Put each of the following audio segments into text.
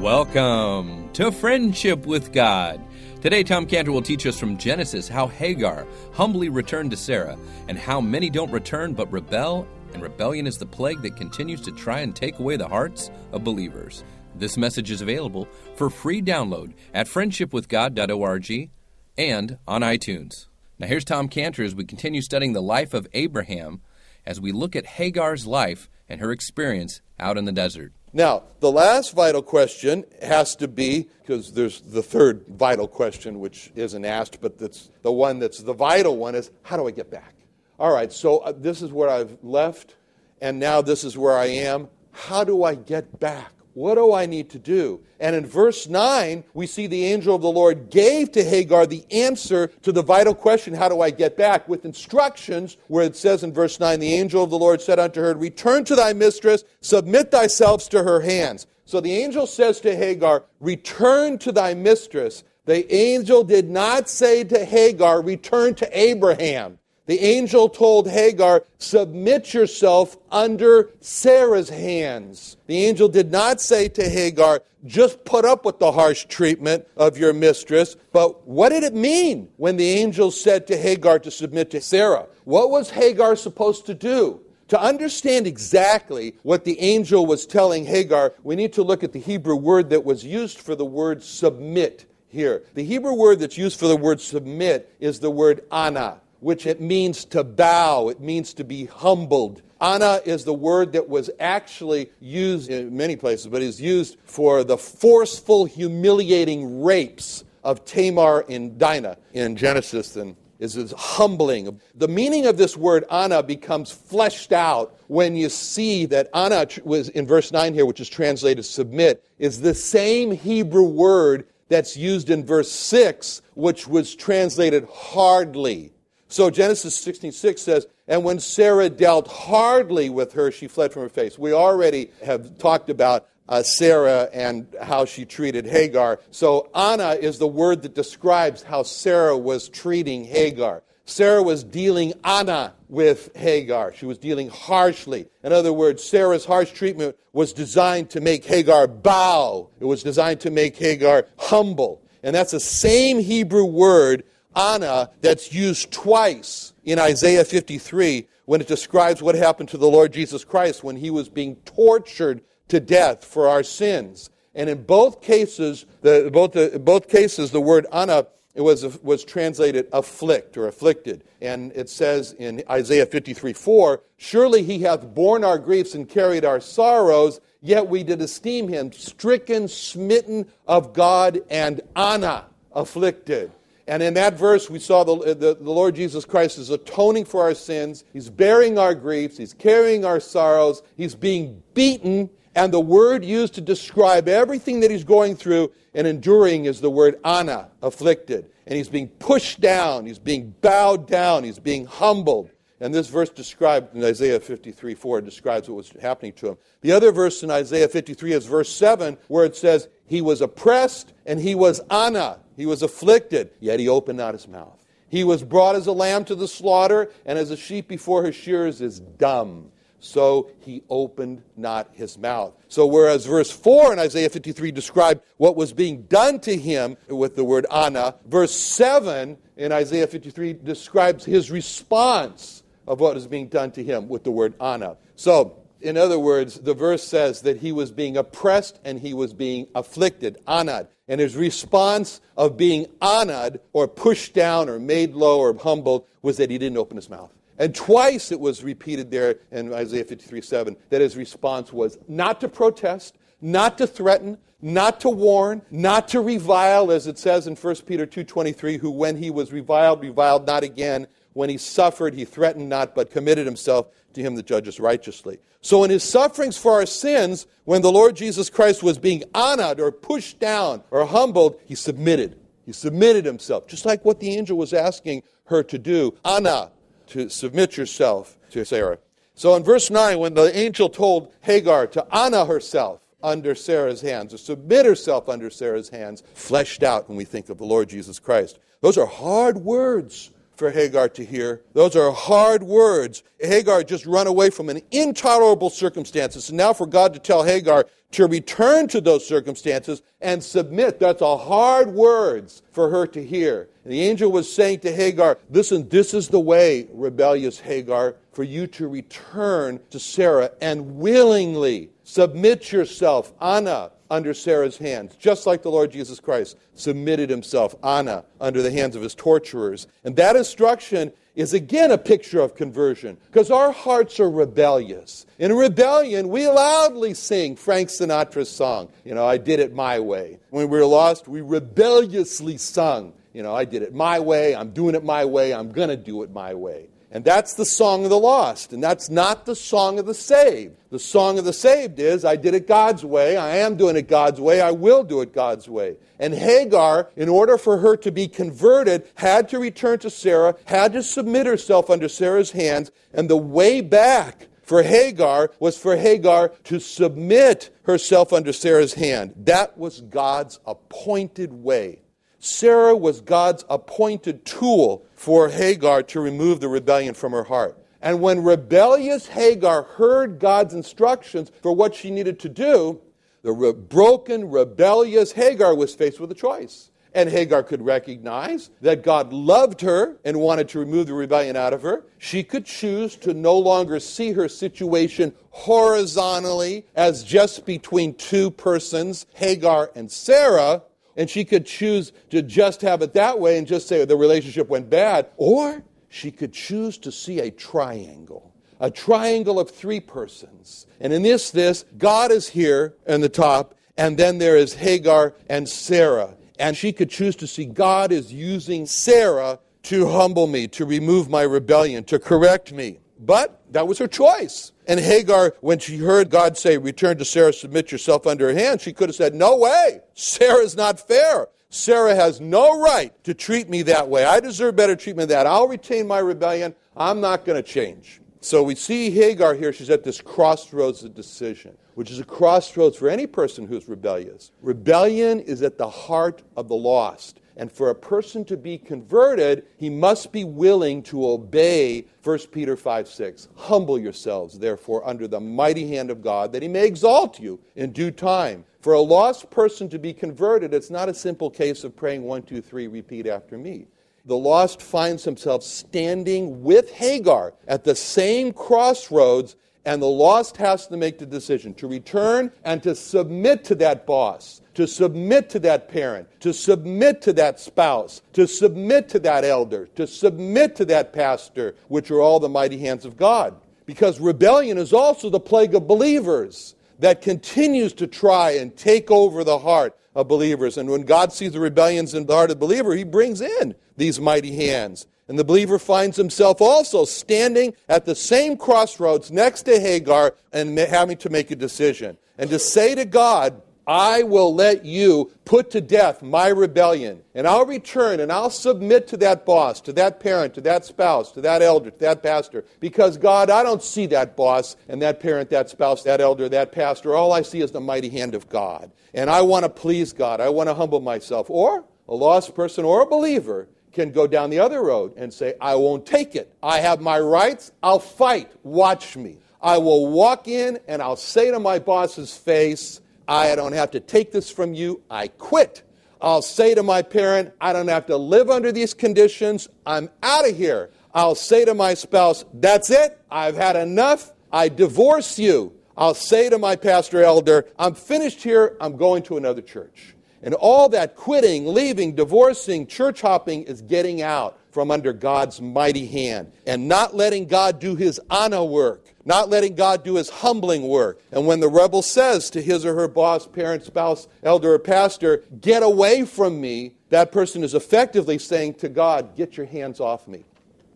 Welcome to Friendship with God. Today, Tom Cantor will teach us from Genesis how Hagar humbly returned to Sarah and how many don't return but rebel, and rebellion is the plague that continues to try and take away the hearts of believers. This message is available for free download at friendshipwithgod.org and on iTunes. Now, here's Tom Cantor as we continue studying the life of Abraham as we look at Hagar's life and her experience out in the desert. Now, the last vital question has to be because there's the third vital question which isn't asked, but that's the one that's the vital one is how do I get back? All right, so uh, this is where I've left, and now this is where I am. How do I get back? What do I need to do? And in verse 9, we see the angel of the Lord gave to Hagar the answer to the vital question, How do I get back? with instructions, where it says in verse 9, The angel of the Lord said unto her, Return to thy mistress, submit thyself to her hands. So the angel says to Hagar, Return to thy mistress. The angel did not say to Hagar, Return to Abraham. The angel told Hagar, Submit yourself under Sarah's hands. The angel did not say to Hagar, Just put up with the harsh treatment of your mistress. But what did it mean when the angel said to Hagar to submit to Sarah? What was Hagar supposed to do? To understand exactly what the angel was telling Hagar, we need to look at the Hebrew word that was used for the word submit here. The Hebrew word that's used for the word submit is the word ana which it means to bow, it means to be humbled. Anna is the word that was actually used in many places, but is used for the forceful, humiliating rapes of Tamar and Dinah in Genesis and is, is humbling. The meaning of this word Anna becomes fleshed out when you see that Anna was in verse 9 here, which is translated submit, is the same Hebrew word that's used in verse 6, which was translated hardly. So Genesis 16:6 says, "And when Sarah dealt hardly with her, she fled from her face." We already have talked about uh, Sarah and how she treated Hagar. So Anna is the word that describes how Sarah was treating Hagar. Sarah was dealing Anna with Hagar. She was dealing harshly. In other words, Sarah's harsh treatment was designed to make Hagar bow. It was designed to make Hagar humble. And that's the same Hebrew word Anna that's used twice in Isaiah 53 when it describes what happened to the Lord Jesus Christ when he was being tortured to death for our sins. And in both cases, the, both, the, both cases, the word Anna it was, was translated afflict or afflicted. And it says in Isaiah 53 4, Surely he hath borne our griefs and carried our sorrows, yet we did esteem him stricken, smitten of God, and Anna afflicted. And in that verse, we saw the, the, the, Lord Jesus Christ is atoning for our sins. He's bearing our griefs. He's carrying our sorrows. He's being beaten. And the word used to describe everything that he's going through and enduring is the word ana, afflicted. And he's being pushed down. He's being bowed down. He's being humbled. And this verse described in Isaiah 53 4 describes what was happening to him. The other verse in Isaiah 53 is verse 7, where it says, He was oppressed and he was ana, he was afflicted, yet he opened not his mouth. He was brought as a lamb to the slaughter, and as a sheep before her shearers is dumb. So he opened not his mouth. So, whereas verse 4 in Isaiah 53 described what was being done to him with the word Anna, verse 7 in Isaiah 53 describes his response of what is being done to him with the word Anna. So, in other words, the verse says that he was being oppressed and he was being afflicted, anad. And his response of being anad, or pushed down, or made low, or humbled, was that he didn't open his mouth. And twice it was repeated there in Isaiah 53 7 that his response was not to protest, not to threaten, not to warn, not to revile, as it says in 1 Peter 2.23, who when he was reviled, reviled not again. When he suffered, he threatened not, but committed himself to him that judges righteously. So, in his sufferings for our sins, when the Lord Jesus Christ was being honored or pushed down or humbled, he submitted. He submitted himself, just like what the angel was asking her to do. Anna, to submit yourself to Sarah. So, in verse 9, when the angel told Hagar to Anna herself under Sarah's hands, to submit herself under Sarah's hands, fleshed out when we think of the Lord Jesus Christ. Those are hard words for Hagar to hear. Those are hard words. Hagar just run away from an intolerable circumstances. And now for God to tell Hagar to return to those circumstances and submit, that's a hard words for her to hear. And the angel was saying to Hagar, listen, this is the way, rebellious Hagar, for you to return to Sarah and willingly submit yourself, Anna, under Sarah's hands, just like the Lord Jesus Christ submitted himself, Anna, under the hands of his torturers. And that instruction is again a picture of conversion because our hearts are rebellious. In rebellion, we loudly sing Frank Sinatra's song, you know, I did it my way. When we were lost, we rebelliously sung, you know, I did it my way, I'm doing it my way, I'm going to do it my way. And that's the song of the lost. And that's not the song of the saved. The song of the saved is, I did it God's way. I am doing it God's way. I will do it God's way. And Hagar, in order for her to be converted, had to return to Sarah, had to submit herself under Sarah's hands. And the way back for Hagar was for Hagar to submit herself under Sarah's hand. That was God's appointed way. Sarah was God's appointed tool for Hagar to remove the rebellion from her heart. And when rebellious Hagar heard God's instructions for what she needed to do, the re- broken, rebellious Hagar was faced with a choice. And Hagar could recognize that God loved her and wanted to remove the rebellion out of her. She could choose to no longer see her situation horizontally as just between two persons, Hagar and Sarah, and she could choose to just have it that way and just say the relationship went bad. Or she could choose to see a triangle, a triangle of three persons. And in this, this, God is here in the top, and then there is Hagar and Sarah. And she could choose to see God is using Sarah to humble me, to remove my rebellion, to correct me. But that was her choice. And Hagar, when she heard God say, Return to Sarah, submit yourself under her hand, she could have said, No way. Sarah's not fair. Sarah has no right to treat me that way. I deserve better treatment than that. I'll retain my rebellion. I'm not going to change. So we see Hagar here. She's at this crossroads of decision, which is a crossroads for any person who's rebellious. Rebellion is at the heart of the lost. And for a person to be converted, he must be willing to obey 1 Peter 5 6. Humble yourselves, therefore, under the mighty hand of God, that he may exalt you in due time. For a lost person to be converted, it's not a simple case of praying one, two, three, repeat after me. The lost finds himself standing with Hagar at the same crossroads, and the lost has to make the decision to return and to submit to that boss to submit to that parent, to submit to that spouse, to submit to that elder, to submit to that pastor, which are all the mighty hands of God. Because rebellion is also the plague of believers that continues to try and take over the heart of believers. And when God sees the rebellions in the heart of the believer, he brings in these mighty hands. And the believer finds himself also standing at the same crossroads next to Hagar and having to make a decision. And to say to God, I will let you put to death my rebellion, and I'll return and I'll submit to that boss, to that parent, to that spouse, to that elder, to that pastor. Because, God, I don't see that boss and that parent, that spouse, that elder, that pastor. All I see is the mighty hand of God. And I want to please God. I want to humble myself. Or a lost person or a believer can go down the other road and say, I won't take it. I have my rights. I'll fight. Watch me. I will walk in and I'll say to my boss's face, I don't have to take this from you. I quit. I'll say to my parent, I don't have to live under these conditions. I'm out of here. I'll say to my spouse, That's it. I've had enough. I divorce you. I'll say to my pastor elder, I'm finished here. I'm going to another church. And all that quitting, leaving, divorcing, church hopping is getting out from under God's mighty hand and not letting God do his Anna work not letting God do his humbling work. And when the rebel says to his or her boss, parent, spouse, elder, or pastor, get away from me, that person is effectively saying to God, get your hands off me.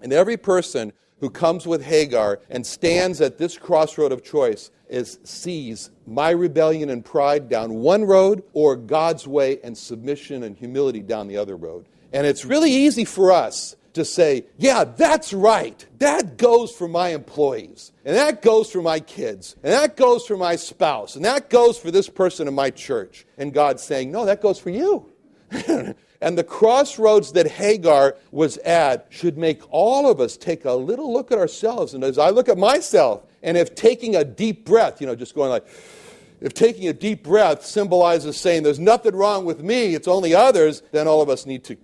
And every person who comes with Hagar and stands at this crossroad of choice is sees my rebellion and pride down one road or God's way and submission and humility down the other road. And it's really easy for us to say, yeah, that's right. That goes for my employees, and that goes for my kids, and that goes for my spouse, and that goes for this person in my church. And God's saying, no, that goes for you. and the crossroads that Hagar was at should make all of us take a little look at ourselves. And as I look at myself, and if taking a deep breath, you know, just going like, if taking a deep breath symbolizes saying there's nothing wrong with me, it's only others, then all of us need to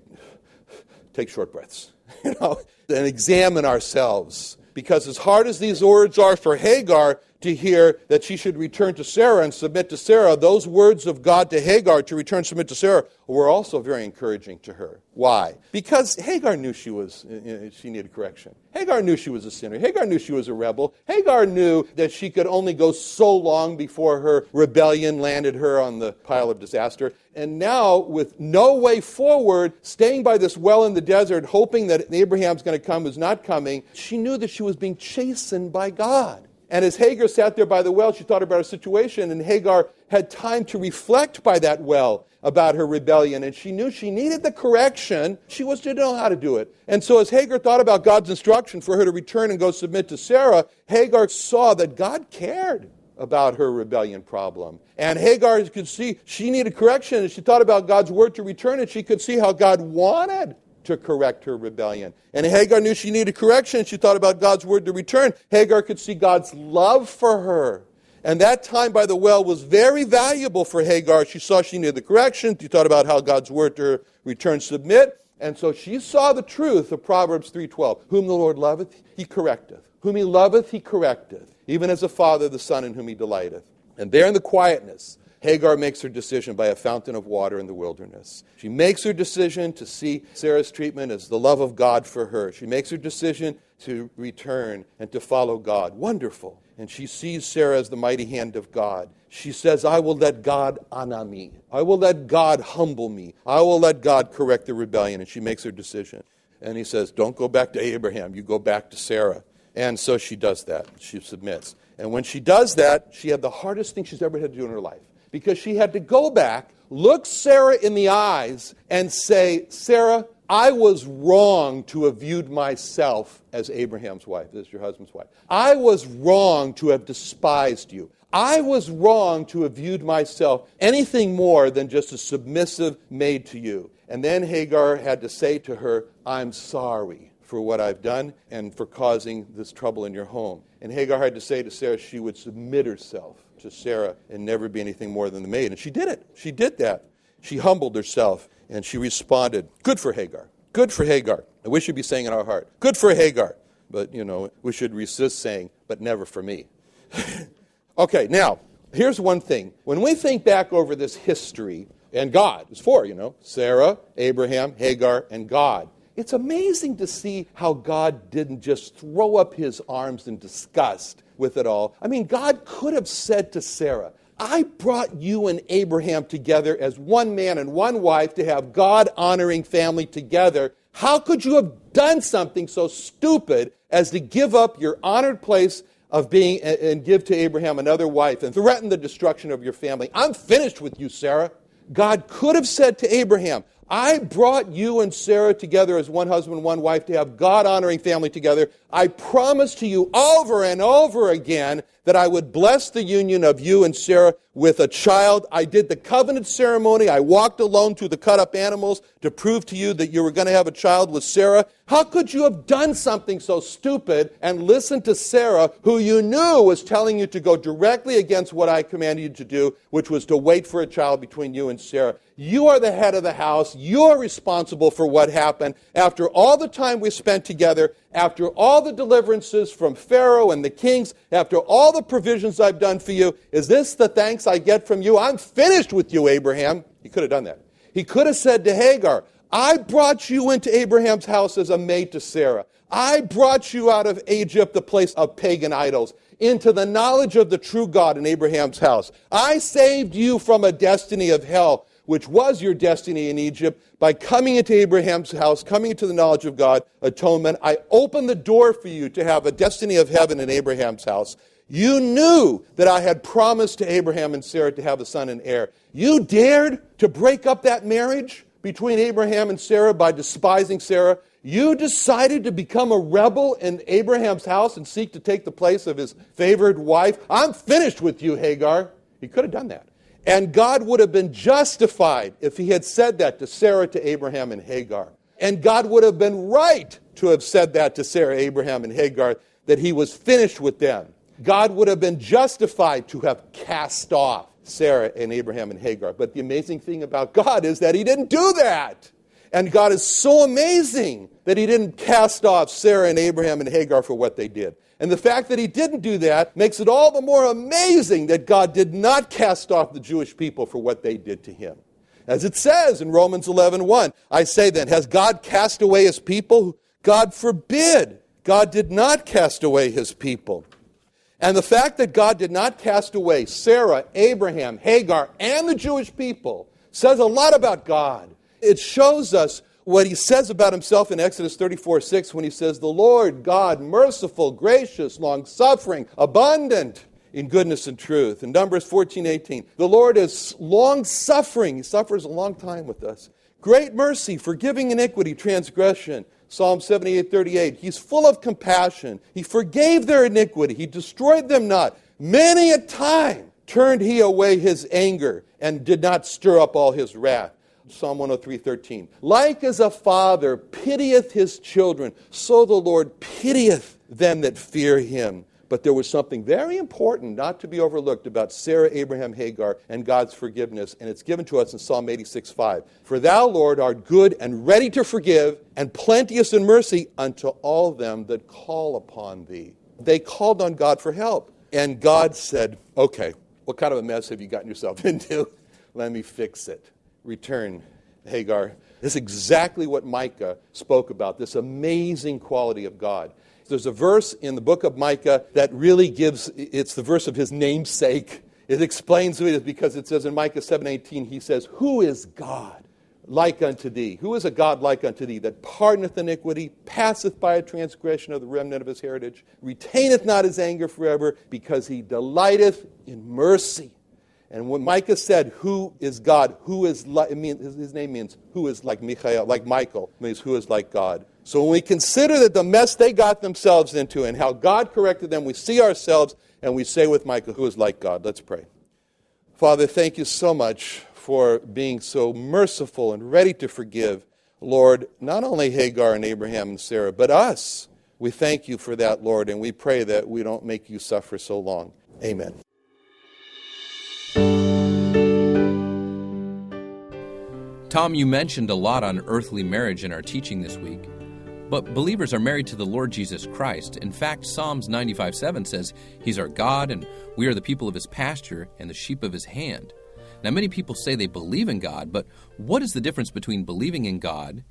take short breaths, you know, and examine ourselves. Because as hard as these words are for Hagar, to hear that she should return to Sarah and submit to Sarah, those words of God to Hagar to return submit to Sarah were also very encouraging to her. Why? Because Hagar knew she was uh, uh, she needed correction. Hagar knew she was a sinner. Hagar knew she was a rebel. Hagar knew that she could only go so long before her rebellion landed her on the pile of disaster. And now, with no way forward, staying by this well in the desert, hoping that Abraham's going to come, who's not coming, she knew that she was being chastened by God. And as Hagar sat there by the well, she thought about her situation, and Hagar had time to reflect by that well about her rebellion, and she knew she needed the correction. She was to know how to do it. And so, as Hagar thought about God's instruction for her to return and go submit to Sarah, Hagar saw that God cared about her rebellion problem. And Hagar could see she needed correction, and she thought about God's word to return, and she could see how God wanted to correct her rebellion. And Hagar knew she needed correction. She thought about God's word to return. Hagar could see God's love for her. And that time by the well was very valuable for Hagar. She saw she needed the correction. She thought about how God's word to return submit. And so she saw the truth of Proverbs 3.12. Whom the Lord loveth, he correcteth. Whom he loveth, he correcteth. Even as a father, the son in whom he delighteth. And there in the quietness Hagar makes her decision by a fountain of water in the wilderness. She makes her decision to see Sarah's treatment as the love of God for her. She makes her decision to return and to follow God. Wonderful. And she sees Sarah as the mighty hand of God. She says, I will let God honor me. I will let God humble me. I will let God correct the rebellion. And she makes her decision. And he says, Don't go back to Abraham. You go back to Sarah. And so she does that. She submits. And when she does that, she had the hardest thing she's ever had to do in her life because she had to go back, look Sarah in the eyes, and say, Sarah, I was wrong to have viewed myself as Abraham's wife, as your husband's wife. I was wrong to have despised you. I was wrong to have viewed myself anything more than just a submissive maid to you. And then Hagar had to say to her, I'm sorry for what I've done and for causing this trouble in your home. And Hagar had to say to Sarah she would submit herself to Sarah and never be anything more than the maid. And she did it. She did that. She humbled herself and she responded. Good for Hagar. Good for Hagar. And we should be saying in our heart, good for Hagar. But, you know, we should resist saying, but never for me. okay, now, here's one thing. When we think back over this history, and God is four, you know, Sarah, Abraham, Hagar, and God. It's amazing to see how God didn't just throw up his arms in disgust with it all. I mean, God could have said to Sarah, I brought you and Abraham together as one man and one wife to have God honoring family together. How could you have done something so stupid as to give up your honored place of being and give to Abraham another wife and threaten the destruction of your family? I'm finished with you, Sarah. God could have said to Abraham, I brought you and Sarah together as one husband, one wife to have God honoring family together. I promise to you over and over again that I would bless the union of you and Sarah with a child. I did the covenant ceremony. I walked alone through the cut up animals to prove to you that you were going to have a child with Sarah. How could you have done something so stupid and listened to Sarah, who you knew was telling you to go directly against what I commanded you to do, which was to wait for a child between you and Sarah? You are the head of the house. You're responsible for what happened. After all the time we spent together, after all the deliverances from Pharaoh and the kings, after all the provisions I've done for you, is this the thanks I get from you? I'm finished with you, Abraham. He could have done that. He could have said to Hagar, I brought you into Abraham's house as a maid to Sarah. I brought you out of Egypt, the place of pagan idols, into the knowledge of the true God in Abraham's house. I saved you from a destiny of hell, which was your destiny in Egypt, by coming into Abraham's house, coming into the knowledge of God, atonement. I opened the door for you to have a destiny of heaven in Abraham's house. You knew that I had promised to Abraham and Sarah to have a son and heir. You dared to break up that marriage? between Abraham and Sarah by despising Sarah. You decided to become a rebel in Abraham's house and seek to take the place of his favored wife. I'm finished with you, Hagar. He could have done that. And God would have been justified if he had said that to Sarah, to Abraham, and Hagar. And God would have been right to have said that to Sarah, Abraham, and Hagar, that he was finished with them. God would have been justified to have cast off Sarah and Abraham and Hagar. But the amazing thing about God is that he didn't do that. And God is so amazing that he didn't cast off Sarah and Abraham and Hagar for what they did. And the fact that he didn't do that makes it all the more amazing that God did not cast off the Jewish people for what they did to him. As it says in Romans 11:1, 1, I say then, has God cast away his people? God forbid. God did not cast away his people. And the fact that God did not cast away Sarah, Abraham, Hagar, and the Jewish people says a lot about God. It shows us what he says about himself in Exodus 34 6 when he says, The Lord God, merciful, gracious, long suffering, abundant in goodness and truth. In Numbers 14 18, the Lord is long suffering. He suffers a long time with us. Great mercy, forgiving iniquity, transgression. Psalm 78 38, he's full of compassion. He forgave their iniquity, he destroyed them not. Many a time turned he away his anger and did not stir up all his wrath. Psalm 103:13. Like as a father pitieth his children, so the Lord pitieth them that fear him. But there was something very important not to be overlooked about Sarah, Abraham, Hagar, and God's forgiveness, and it's given to us in Psalm 86 5. For thou, Lord, art good and ready to forgive, and plenteous in mercy unto all them that call upon thee. They called on God for help, and God said, Okay, what kind of a mess have you gotten yourself into? Let me fix it return, Hagar. This is exactly what Micah spoke about this amazing quality of God. There's a verse in the book of Micah that really gives, it's the verse of his namesake. It explains who it is because it says in Micah 7:18, he says, Who is God like unto thee? Who is a God like unto thee that pardoneth iniquity, passeth by a transgression of the remnant of his heritage, retaineth not his anger forever, because he delighteth in mercy. And when Micah said, Who is God? Who is like, means, his name means who is like Michael, like Michael, means who is like God. So when we consider that the mess they got themselves into and how God corrected them, we see ourselves and we say with Micah, Who is like God? Let's pray. Father, thank you so much for being so merciful and ready to forgive, Lord, not only Hagar and Abraham and Sarah, but us. We thank you for that, Lord, and we pray that we don't make you suffer so long. Amen. Tom, you mentioned a lot on earthly marriage in our teaching this week. But believers are married to the Lord Jesus Christ. In fact, Psalms 95 7 says, He's our God, and we are the people of His pasture and the sheep of His hand. Now, many people say they believe in God, but what is the difference between believing in God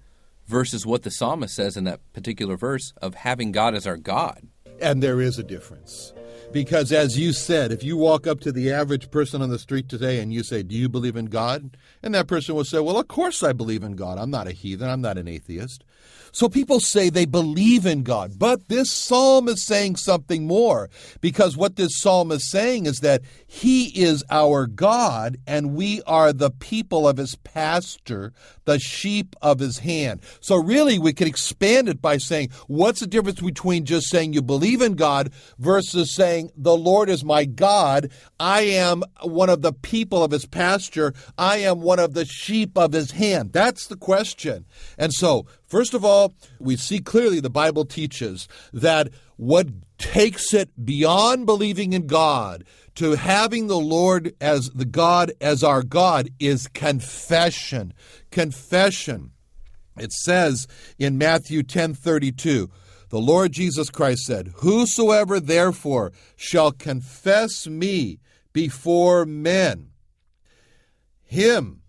versus what the psalmist says in that particular verse of having God as our God? And there is a difference. Because as you said, if you walk up to the average person on the street today and you say, Do you believe in God? And that person will say, Well, of course I believe in God. I'm not a heathen. I'm not an atheist. So people say they believe in God. But this psalm is saying something more because what this psalm is saying is that He is our God and we are the people of His pasture, the sheep of His hand. So really, we could expand it by saying, what's the difference between just saying you believe in God versus saying, the Lord is my God, I am one of the people of His pasture, I am one of the sheep of His hand? That's the question. And so, First of all, we see clearly the Bible teaches that what takes it beyond believing in God to having the Lord as the God as our God is confession. Confession. It says in Matthew 10:32, the Lord Jesus Christ said, "Whosoever therefore shall confess me before men, him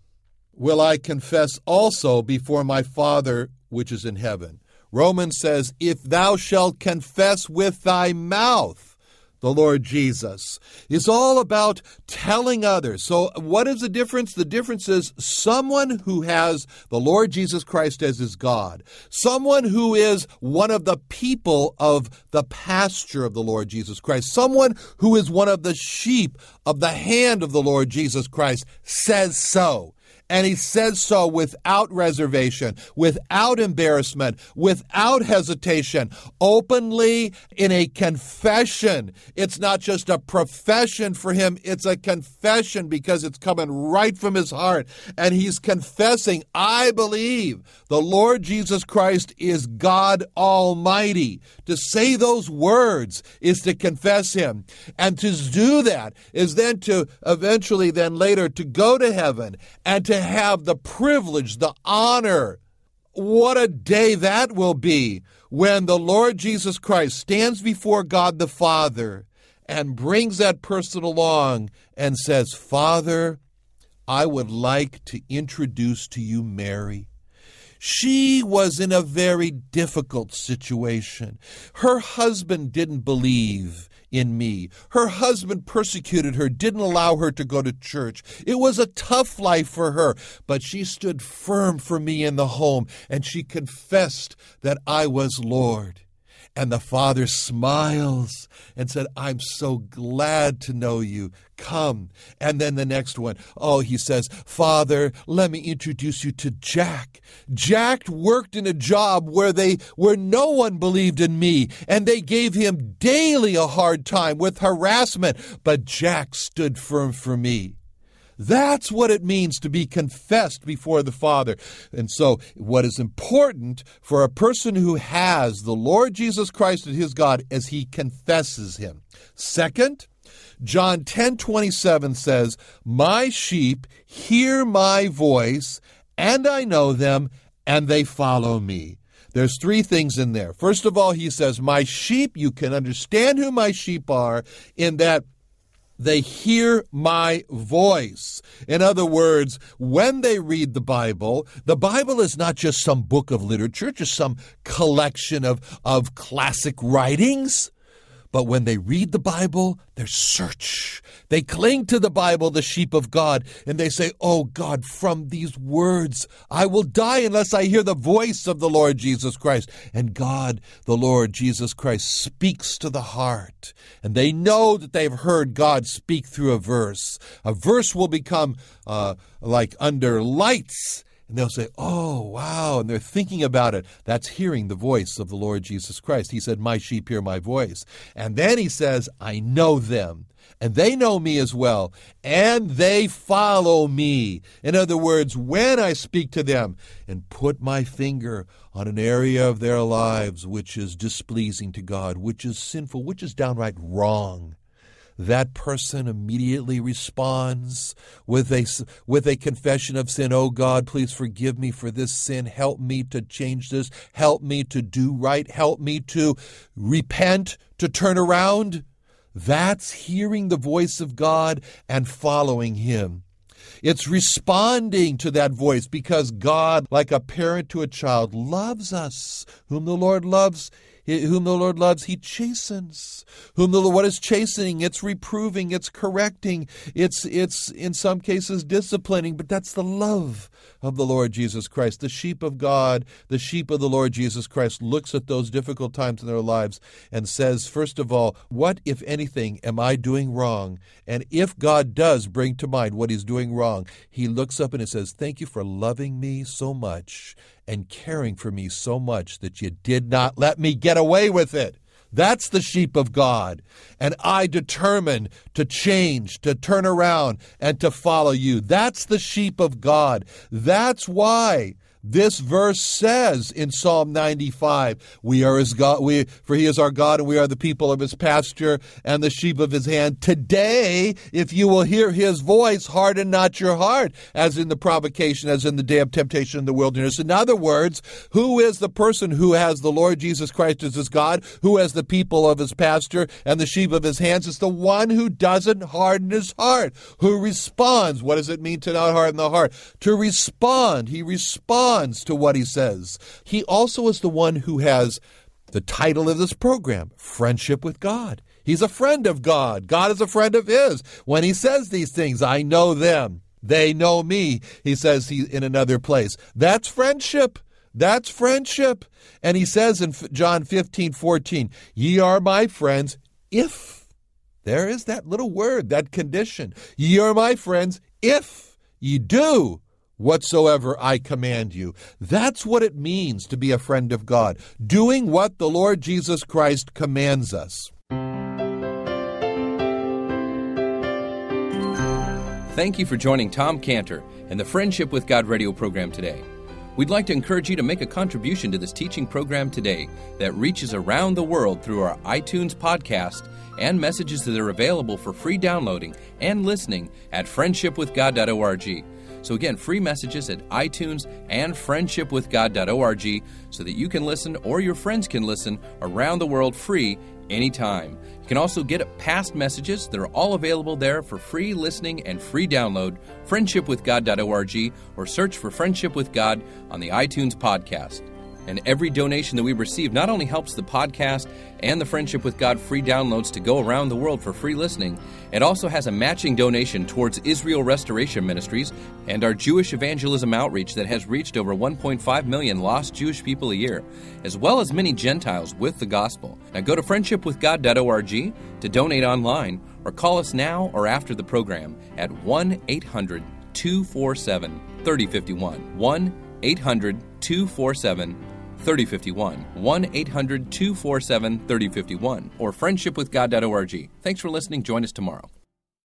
will I confess also before my Father which is in heaven. Romans says, If thou shalt confess with thy mouth the Lord Jesus. is all about telling others. So, what is the difference? The difference is someone who has the Lord Jesus Christ as his God, someone who is one of the people of the pasture of the Lord Jesus Christ, someone who is one of the sheep of the hand of the Lord Jesus Christ says so. And he says so without reservation, without embarrassment, without hesitation, openly in a confession. It's not just a profession for him, it's a confession because it's coming right from his heart. And he's confessing, I believe the Lord Jesus Christ is God Almighty. To say those words is to confess him. And to do that is then to eventually, then later, to go to heaven and to have the privilege, the honor. What a day that will be when the Lord Jesus Christ stands before God the Father and brings that person along and says, Father, I would like to introduce to you Mary. She was in a very difficult situation. Her husband didn't believe in me. Her husband persecuted her, didn't allow her to go to church. It was a tough life for her, but she stood firm for me in the home and she confessed that I was Lord. And the father smiles and said, I'm so glad to know you. Come. And then the next one, oh, he says, Father, let me introduce you to Jack. Jack worked in a job where they where no one believed in me, and they gave him daily a hard time with harassment, but Jack stood firm for me. That's what it means to be confessed before the Father. And so, what is important for a person who has the Lord Jesus Christ as his God is he confesses him. Second, John 10 27 says, My sheep hear my voice, and I know them, and they follow me. There's three things in there. First of all, he says, My sheep, you can understand who my sheep are in that they hear my voice. In other words, when they read the Bible, the Bible is not just some book of literature, just some collection of, of classic writings. But when they read the Bible, they search. They cling to the Bible, the sheep of God, and they say, Oh God, from these words, I will die unless I hear the voice of the Lord Jesus Christ. And God, the Lord Jesus Christ, speaks to the heart. And they know that they've heard God speak through a verse. A verse will become uh, like under lights and they'll say, Oh, wow. And they're thinking about it. That's hearing the voice of the Lord Jesus Christ. He said, My sheep hear my voice. And then he says, I know them. And they know me as well. And they follow me. In other words, when I speak to them and put my finger on an area of their lives which is displeasing to God, which is sinful, which is downright wrong, that person immediately responds with a, with a confession of sin. Oh God, please forgive me for this sin. Help me to change this. Help me to do right. Help me to repent, to turn around. That's hearing the voice of God and following Him. It's responding to that voice because God, like a parent to a child, loves us. Whom the Lord loves, whom the Lord loves, he chastens. Whom the what is chastening? It's reproving, it's correcting, it's it's in some cases disciplining, but that's the love of the Lord Jesus Christ. The sheep of God, the sheep of the Lord Jesus Christ looks at those difficult times in their lives and says, first of all, what if anything am I doing wrong? And if God does bring to mind what he's doing wrong, he looks up and he says, "Thank you for loving me so much and caring for me so much that you did not let me get away with it. That's the sheep of God. And I determine to change, to turn around, and to follow you. That's the sheep of God. That's why this verse says in Psalm 95, "We are his God, we for he is our God and we are the people of his pasture and the sheep of his hand. Today, if you will hear his voice, harden not your heart, as in the provocation, as in the day of temptation in the wilderness." In other words, who is the person who has the Lord Jesus Christ as his God, who has the people of his pasture and the sheep of his hands? It's the one who doesn't harden his heart, who responds. What does it mean to not harden the heart? To respond. He responds responds to what he says. He also is the one who has the title of this program Friendship with God. He's a friend of God. God is a friend of his. When he says these things, I know them. They know me, he says he, in another place. That's friendship. That's friendship. And he says in John 15, 14, Ye are my friends if. There is that little word, that condition. Ye are my friends if ye do whatsoever I command you. That's what it means to be a friend of God, doing what the Lord Jesus Christ commands us. Thank you for joining Tom Cantor and the Friendship with God radio program today. We'd like to encourage you to make a contribution to this teaching program today that reaches around the world through our iTunes podcast and messages that are available for free downloading and listening at friendshipwithgod.org. So, again, free messages at iTunes and friendshipwithgod.org so that you can listen or your friends can listen around the world free anytime. You can also get past messages that are all available there for free listening and free download. Friendshipwithgod.org or search for Friendship with God on the iTunes podcast. And every donation that we receive not only helps the podcast and the Friendship with God free downloads to go around the world for free listening, it also has a matching donation towards Israel Restoration Ministries and our Jewish evangelism outreach that has reached over 1.5 million lost Jewish people a year, as well as many Gentiles with the gospel. Now go to friendshipwithgod.org to donate online or call us now or after the program at 1 800 247 3051. 1 800 247 3051. 1 800 247 3051 or friendshipwithgod.org. Thanks for listening. Join us tomorrow.